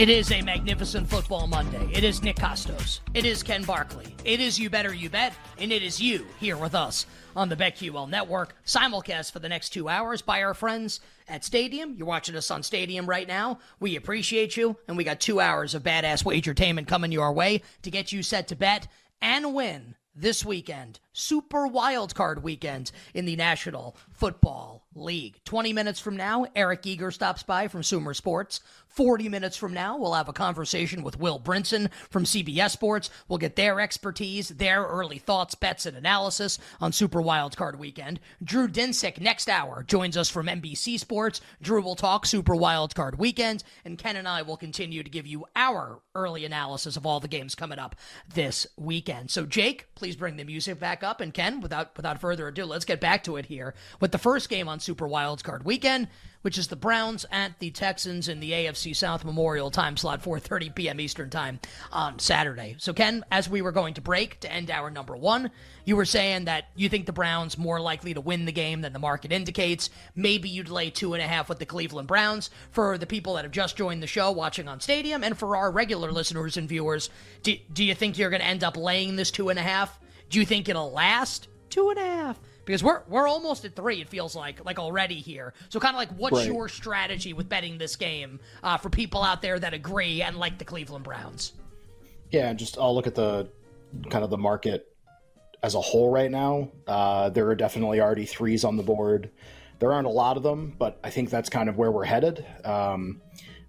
It is a magnificent football Monday. It is Nick Kostos. It is Ken Barkley. It is You Better You Bet. And it is you here with us on the BetQL Network. Simulcast for the next two hours by our friends at Stadium. You're watching us on Stadium right now. We appreciate you. And we got two hours of badass wagertainment coming your way to get you set to bet and win this weekend. Super wild card weekend in the National Football League. 20 minutes from now, Eric Eager stops by from Sumer Sports. 40 minutes from now, we'll have a conversation with Will Brinson from CBS Sports. We'll get their expertise, their early thoughts, bets, and analysis on Super Wild Card Weekend. Drew Dinsick next hour joins us from NBC Sports. Drew will talk Super Wild Card Weekend, and Ken and I will continue to give you our early analysis of all the games coming up this weekend. So, Jake, please bring the music back up, and Ken, without without further ado, let's get back to it here with the first game on Super Wild Card Weekend which is the Browns at the Texans in the AFC South Memorial time slot, 4:30 p.m. Eastern time on Saturday. So, Ken, as we were going to break to end hour number one, you were saying that you think the Browns more likely to win the game than the market indicates. Maybe you'd lay two and a half with the Cleveland Browns. For the people that have just joined the show watching on Stadium, and for our regular listeners and viewers, do, do you think you're going to end up laying this two and a half? Do you think it'll last two and a half? because we're we're almost at three. It feels like like already here. So kind of like, what's right. your strategy with betting this game uh, for people out there that agree and like the Cleveland Browns? Yeah, just I'll look at the kind of the market as a whole right now. Uh, there are definitely already threes on the board. There aren't a lot of them, but I think that's kind of where we're headed. Um,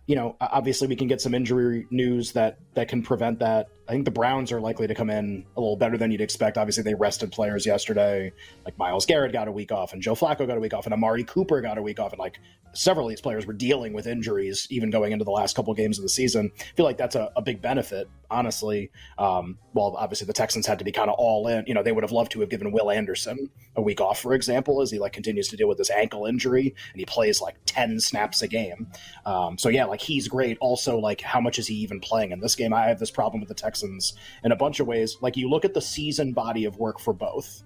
you know, obviously we can get some injury news that that can prevent that. I think the Browns are likely to come in a little better than you'd expect. Obviously, they rested players yesterday. Like Myles Garrett got a week off, and Joe Flacco got a week off, and Amari Cooper got a week off, and like several of these players were dealing with injuries even going into the last couple games of the season. I feel like that's a, a big benefit, honestly. Um, well, obviously the Texans had to be kind of all in. You know, they would have loved to have given Will Anderson a week off, for example, as he like continues to deal with this ankle injury and he plays like ten snaps a game. Um, so yeah, like he's great. Also, like how much is he even playing in this game? I have this problem with the Texans in a bunch of ways. Like you look at the season body of work for both,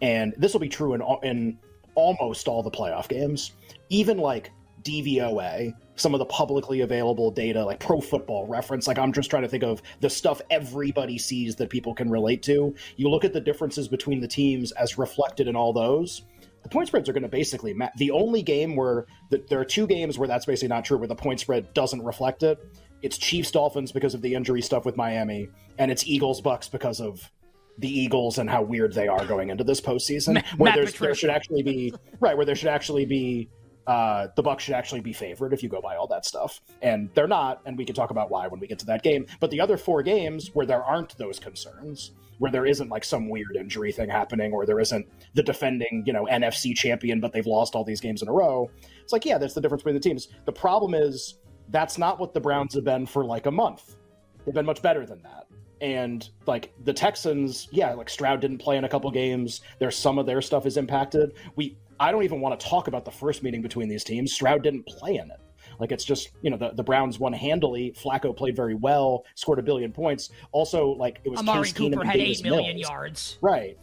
and this will be true in in almost all the playoff games. Even like DVOA, some of the publicly available data, like Pro Football Reference. Like I'm just trying to think of the stuff everybody sees that people can relate to. You look at the differences between the teams as reflected in all those. The point spreads are going to basically match. The only game where the, there are two games where that's basically not true, where the point spread doesn't reflect it, it's Chiefs Dolphins because of the injury stuff with Miami, and it's Eagles Bucks because of the Eagles and how weird they are going into this postseason. Matt, where Matt there should actually be right, where there should actually be uh, the Bucks should actually be favored if you go by all that stuff, and they're not. And we can talk about why when we get to that game. But the other four games where there aren't those concerns, where there isn't like some weird injury thing happening, or there isn't the defending you know NFC champion, but they've lost all these games in a row. It's like yeah, that's the difference between the teams. The problem is that's not what the Browns have been for like a month. They've been much better than that. And like the Texans, yeah, like Stroud didn't play in a couple games. There's some of their stuff is impacted. We I don't even want to talk about the first meeting between these teams. Stroud didn't play in it. Like it's just you know the, the Browns won handily. Flacco played very well, scored a billion points. Also, like it was Amari Case Cooper Keenum had eight million Mills. yards. Right.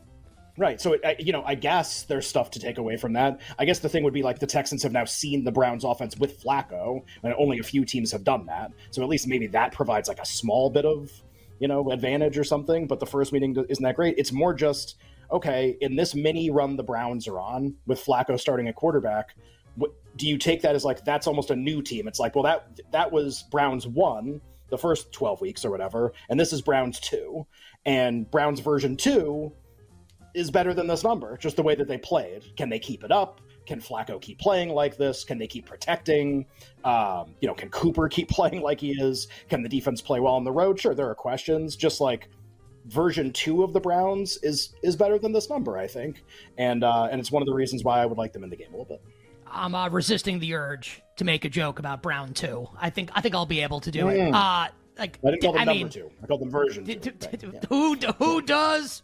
Right. So, it, you know, I guess there's stuff to take away from that. I guess the thing would be like the Texans have now seen the Browns offense with Flacco, and only a few teams have done that. So at least maybe that provides like a small bit of, you know, advantage or something. But the first meeting isn't that great. It's more just, okay, in this mini run the Browns are on with Flacco starting at quarterback, what, do you take that as like that's almost a new team? It's like, well, that that was Browns one the first 12 weeks or whatever, and this is Browns two. And Browns version two is better than this number, just the way that they played. Can they keep it up? Can Flacco keep playing like this? Can they keep protecting? Um, you know, can Cooper keep playing like he is? Can the defense play well on the road? Sure, there are questions. Just like version two of the Browns is is better than this number, I think, and uh, and it's one of the reasons why I would like them in the game a little bit. I'm uh, resisting the urge to make a joke about Brown two. I think I think I'll be able to do it. Uh, like I didn't call them I number mean, two. I called them version d- two. d- Right, d- yeah. Who who does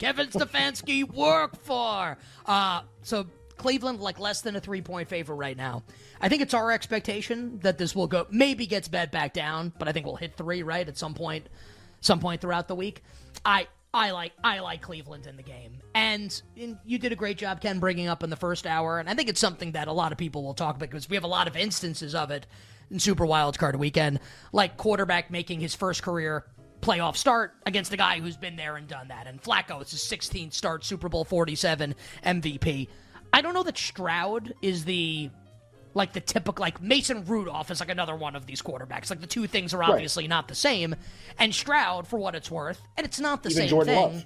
Kevin Stefanski work for? Uh, so Cleveland like less than a three point favor right now. I think it's our expectation that this will go maybe gets bet back down, but I think we'll hit three right at some point, some point throughout the week. I. I like I like Cleveland in the game, and, and you did a great job, Ken, bringing up in the first hour. And I think it's something that a lot of people will talk about because we have a lot of instances of it in Super Wild Card Weekend, like quarterback making his first career playoff start against a guy who's been there and done that. And Flacco, it's his 16th start, Super Bowl 47 MVP. I don't know that Stroud is the like the typical like Mason Rudolph is like another one of these quarterbacks. Like the two things are obviously not the same. And Stroud, for what it's worth, and it's not the Even same Jordan thing. Love.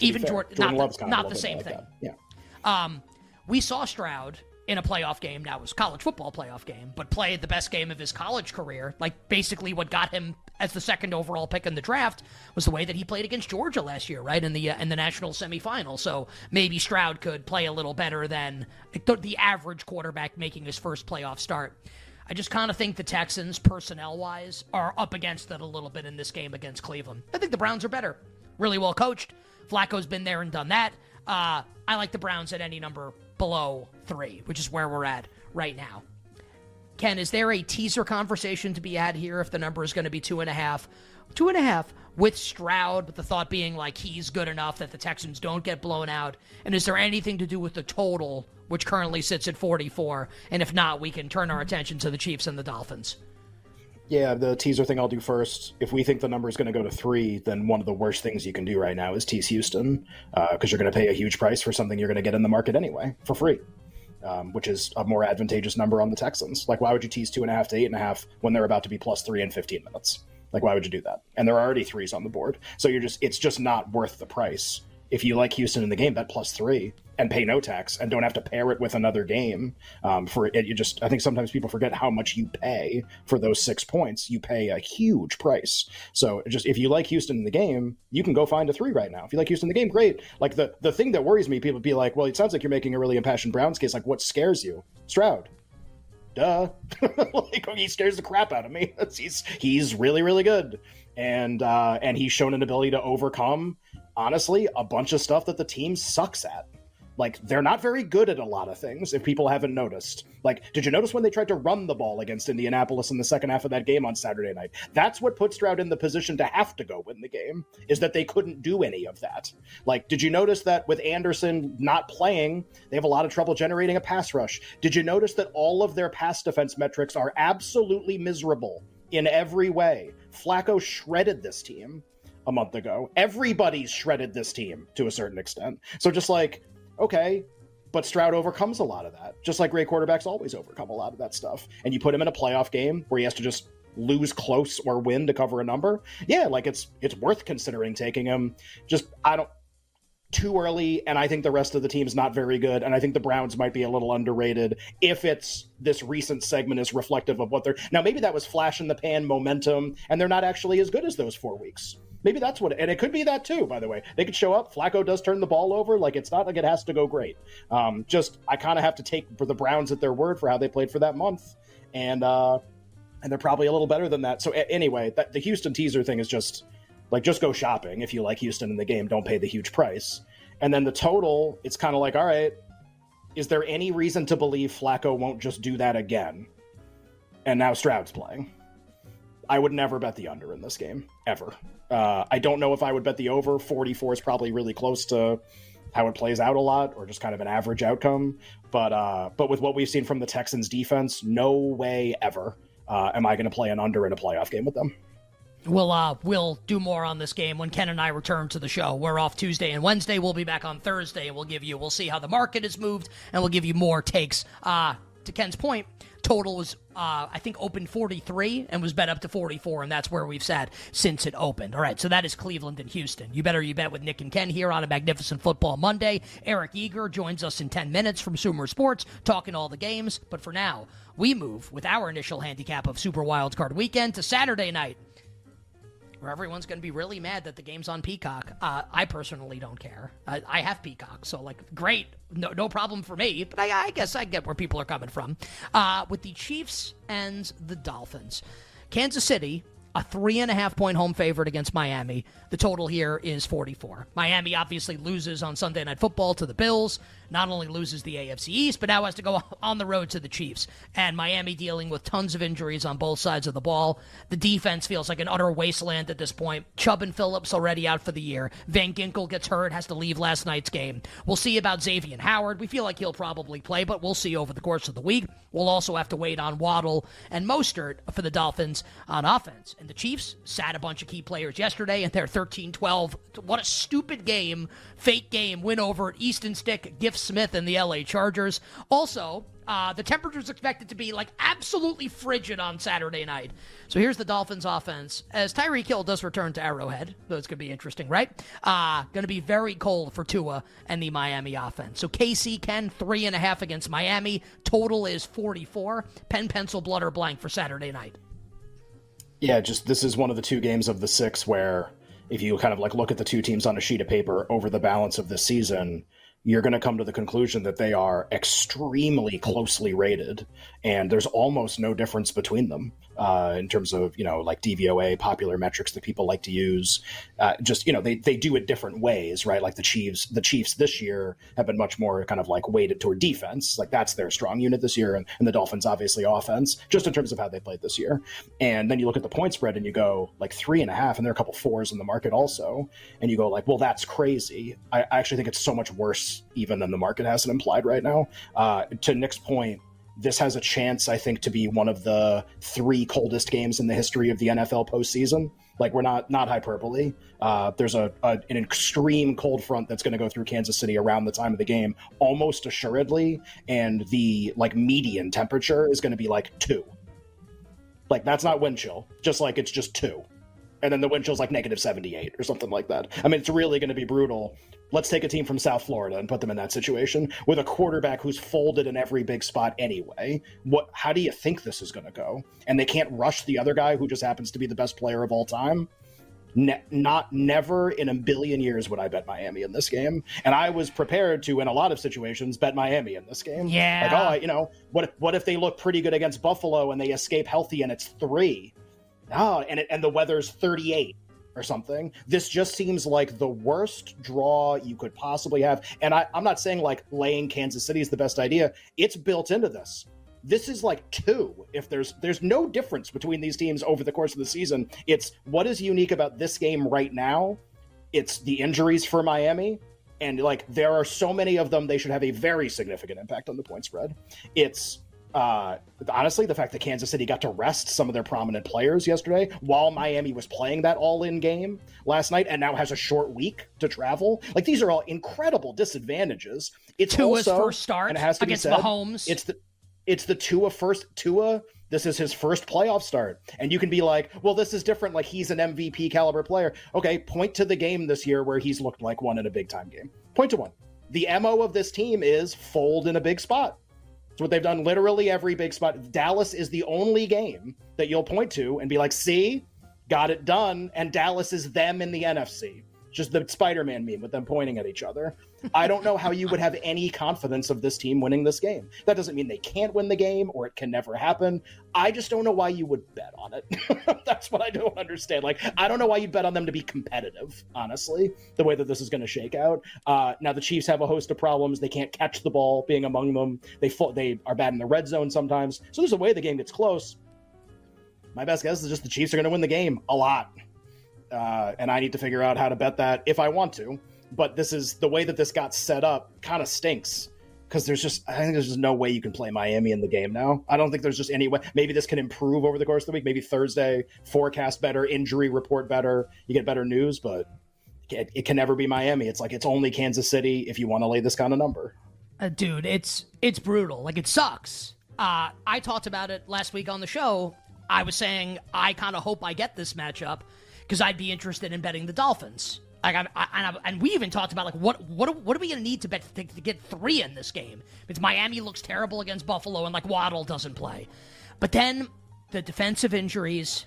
Even. Jordan, Jordan not Love's the, kind of a not the same bit thing. that. Yeah. Um, we saw Stroud in a playoff game. That was college football playoff game, but played the best game of his college career. Like basically, what got him as the second overall pick in the draft was the way that he played against Georgia last year, right in the uh, in the national semifinal. So maybe Stroud could play a little better than the, the average quarterback making his first playoff start. I just kind of think the Texans, personnel wise, are up against it a little bit in this game against Cleveland. I think the Browns are better, really well coached. Flacco's been there and done that. Uh, I like the Browns at any number below three, which is where we're at right now. Ken, is there a teaser conversation to be had here if the number is going to be two and a half? Two and a half with Stroud, with the thought being like he's good enough that the Texans don't get blown out. And is there anything to do with the total, which currently sits at 44? And if not, we can turn our attention to the Chiefs and the Dolphins. Yeah, the teaser thing I'll do first. If we think the number is going to go to three, then one of the worst things you can do right now is tease Houston uh, because you're going to pay a huge price for something you're going to get in the market anyway for free, um, which is a more advantageous number on the Texans. Like, why would you tease two and a half to eight and a half when they're about to be plus three in 15 minutes? Like, why would you do that? And there are already threes on the board, so you're just it's just not worth the price. If you like Houston in the game, bet plus three and pay no tax and don't have to pair it with another game. Um, for it, you just I think sometimes people forget how much you pay for those six points. You pay a huge price. So just if you like Houston in the game, you can go find a three right now. If you like Houston in the game, great. Like the the thing that worries me, people be like, well, it sounds like you're making a really impassioned Browns case. Like, what scares you? Stroud duh. like he scares the crap out of me. he's he's really really good, and uh, and he's shown an ability to overcome honestly a bunch of stuff that the team sucks at. Like they're not very good at a lot of things. If people haven't noticed, like, did you notice when they tried to run the ball against Indianapolis in the second half of that game on Saturday night? That's what put Stroud in the position to have to go win the game. Is that they couldn't do any of that. Like, did you notice that with Anderson not playing, they have a lot of trouble generating a pass rush? Did you notice that all of their pass defense metrics are absolutely miserable in every way? Flacco shredded this team a month ago. Everybody's shredded this team to a certain extent. So just like, okay, but Stroud overcomes a lot of that. Just like great quarterbacks always overcome a lot of that stuff. And you put him in a playoff game where he has to just lose close or win to cover a number. Yeah, like it's it's worth considering taking him. Just I don't too early, and I think the rest of the team's not very good. And I think the Browns might be a little underrated if it's this recent segment is reflective of what they're now. Maybe that was flash in the pan momentum, and they're not actually as good as those four weeks. Maybe that's what, and it could be that too. By the way, they could show up. Flacco does turn the ball over. Like it's not like it has to go great. Um, just I kind of have to take the Browns at their word for how they played for that month, and uh, and they're probably a little better than that. So a- anyway, that, the Houston teaser thing is just like just go shopping if you like Houston in the game. Don't pay the huge price. And then the total, it's kind of like, all right, is there any reason to believe Flacco won't just do that again? And now Stroud's playing. I would never bet the under in this game ever. Uh, I don't know if I would bet the over. 44 is probably really close to how it plays out a lot, or just kind of an average outcome. But uh, but with what we've seen from the Texans defense, no way ever uh, am I going to play an under in a playoff game with them. We'll uh we'll do more on this game when Ken and I return to the show. We're off Tuesday and Wednesday. We'll be back on Thursday and we'll give you we'll see how the market has moved and we'll give you more takes. Uh to Ken's point, total was uh, I think opened 43 and was bet up to 44, and that's where we've sat since it opened. All right, so that is Cleveland and Houston. You better you bet with Nick and Ken here on a magnificent football Monday. Eric Eager joins us in 10 minutes from Sumer Sports, talking all the games. But for now, we move with our initial handicap of Super Wildcard Weekend to Saturday night where everyone's going to be really mad that the game's on Peacock. Uh, I personally don't care. I, I, have Peacock, so like, great, no, no problem for me. But I, I guess I get where people are coming from. Uh, with the Chiefs and the Dolphins, Kansas City a three and a half point home favorite against Miami. The total here is 44. Miami obviously loses on Sunday Night Football to the Bills not only loses the AFC East, but now has to go on the road to the Chiefs. And Miami dealing with tons of injuries on both sides of the ball. The defense feels like an utter wasteland at this point. Chubb and Phillips already out for the year. Van Ginkel gets hurt, has to leave last night's game. We'll see about Xavier Howard. We feel like he'll probably play, but we'll see over the course of the week. We'll also have to wait on Waddle and Mostert for the Dolphins on offense. And the Chiefs sat a bunch of key players yesterday, and they're 13 12. What a stupid game, fake game, win over Easton Stick, Gift Smith and the LA Chargers. Also, uh, the temperature is expected to be like absolutely frigid on Saturday night. So here's the Dolphins offense. As Tyreek Hill does return to Arrowhead, though it's going to be interesting, right? Uh, going to be very cold for Tua and the Miami offense. So KC Ken, three and a half against Miami. Total is 44. Pen, pencil, blood, or blank for Saturday night. Yeah, just this is one of the two games of the six where if you kind of like look at the two teams on a sheet of paper over the balance of this season, you're going to come to the conclusion that they are extremely closely rated and there's almost no difference between them uh, in terms of you know like DVOA popular metrics that people like to use. Uh, just you know they they do it different ways, right? Like the Chiefs, the Chiefs this year have been much more kind of like weighted toward defense, like that's their strong unit this year, and, and the Dolphins obviously offense, just in terms of how they played this year. And then you look at the point spread and you go like three and a half, and there are a couple fours in the market also, and you go like, well, that's crazy. I, I actually think it's so much worse even than the market has it implied right now. Uh, to Nick's point this has a chance, I think, to be one of the three coldest games in the history of the NFL postseason. Like we're not not hyperbole. Uh, there's a, a, an extreme cold front that's going to go through Kansas City around the time of the game, almost assuredly, and the like median temperature is going to be like two. Like that's not wind chill, just like it's just two, and then the wind chill's like negative seventy eight or something like that. I mean, it's really going to be brutal let's take a team from South Florida and put them in that situation with a quarterback who's folded in every big spot anyway. What how do you think this is going to go? And they can't rush the other guy who just happens to be the best player of all time. Ne- not never in a billion years would I bet Miami in this game, and I was prepared to, in a lot of situations, bet Miami in this game. Yeah, like oh, you know, what if, what if they look pretty good against Buffalo and they escape healthy and it's three? Oh, and it, and the weather's thirty eight or something. This just seems like the worst draw you could possibly have. And I, am not saying like laying Kansas City is the best idea. It's built into this. This is like two. If there's there's no difference between these teams over the course of the season. It's what is unique about this game right now. It's the injuries for Miami. And like there are so many of them, they should have a very significant impact on the point spread. It's uh, honestly, the fact that Kansas City got to rest some of their prominent players yesterday while Miami was playing that all in game last night and now has a short week to travel. Like these are all incredible disadvantages. It's Tua's also, first start and it has to against be said, Mahomes. It's the it's the Tua first Tua. This is his first playoff start. And you can be like, well, this is different. Like he's an MVP caliber player. Okay, point to the game this year where he's looked like one in a big time game. Point to one. The MO of this team is fold in a big spot what they've done literally every big spot. Dallas is the only game that you'll point to and be like, see, got it done. And Dallas is them in the NFC just the Spider-Man meme with them pointing at each other. I don't know how you would have any confidence of this team winning this game. That doesn't mean they can't win the game or it can never happen. I just don't know why you would bet on it. That's what I don't understand. Like, I don't know why you'd bet on them to be competitive, honestly, the way that this is going to shake out. Uh, now, the Chiefs have a host of problems. They can't catch the ball, being among them. They, fo- they are bad in the red zone sometimes. So there's a way the game gets close. My best guess is just the Chiefs are going to win the game a lot uh, and I need to figure out how to bet that if I want to. But this is the way that this got set up, kind of stinks because there's just I think there's just no way you can play Miami in the game now. I don't think there's just any way. Maybe this can improve over the course of the week. Maybe Thursday forecast better, injury report better, you get better news, but it, it can never be Miami. It's like it's only Kansas City if you want to lay this kind of number. Uh, dude, it's it's brutal. Like it sucks uh, I talked about it last week on the show. I was saying I kind of hope I get this matchup because I'd be interested in betting the Dolphins. Like I, I, and we even talked about like what what what are we going to need to bet to, to, get three in this game? Because Miami looks terrible against Buffalo and like Waddle doesn't play, but then the defensive injuries,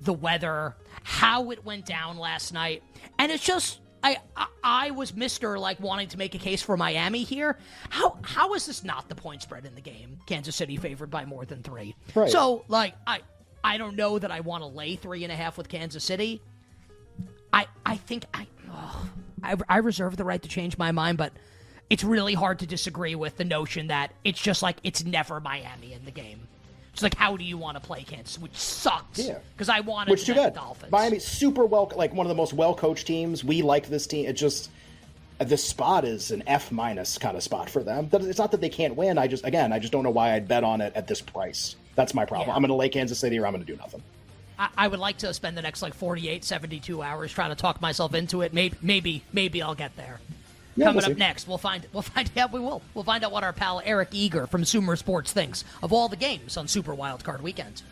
the weather, how it went down last night, and it's just I, I, I was Mister like wanting to make a case for Miami here. How how is this not the point spread in the game? Kansas City favored by more than three. Right. So like I I don't know that I want to lay three and a half with Kansas City. I I think I, oh, I I reserve the right to change my mind, but it's really hard to disagree with the notion that it's just like it's never Miami in the game. It's like how do you want to play Kansas, which sucks. Yeah, because I wanted which to too bad. Dolphins. Miami super well, like one of the most well coached teams. We like this team. It just this spot is an F minus kind of spot for them. It's not that they can't win. I just again, I just don't know why I'd bet on it at this price. That's my problem. Yeah. I'm going to lay Kansas City or I'm going to do nothing. I, would like to spend the next like 48, 72 hours trying to talk myself into it. Maybe, maybe, maybe I'll get there. Yeah, Coming we'll up next, we'll find we'll find out we will we'll find out what our pal Eric Eager from Sumer Sports thinks of all the games on Super Wild Card Weekend.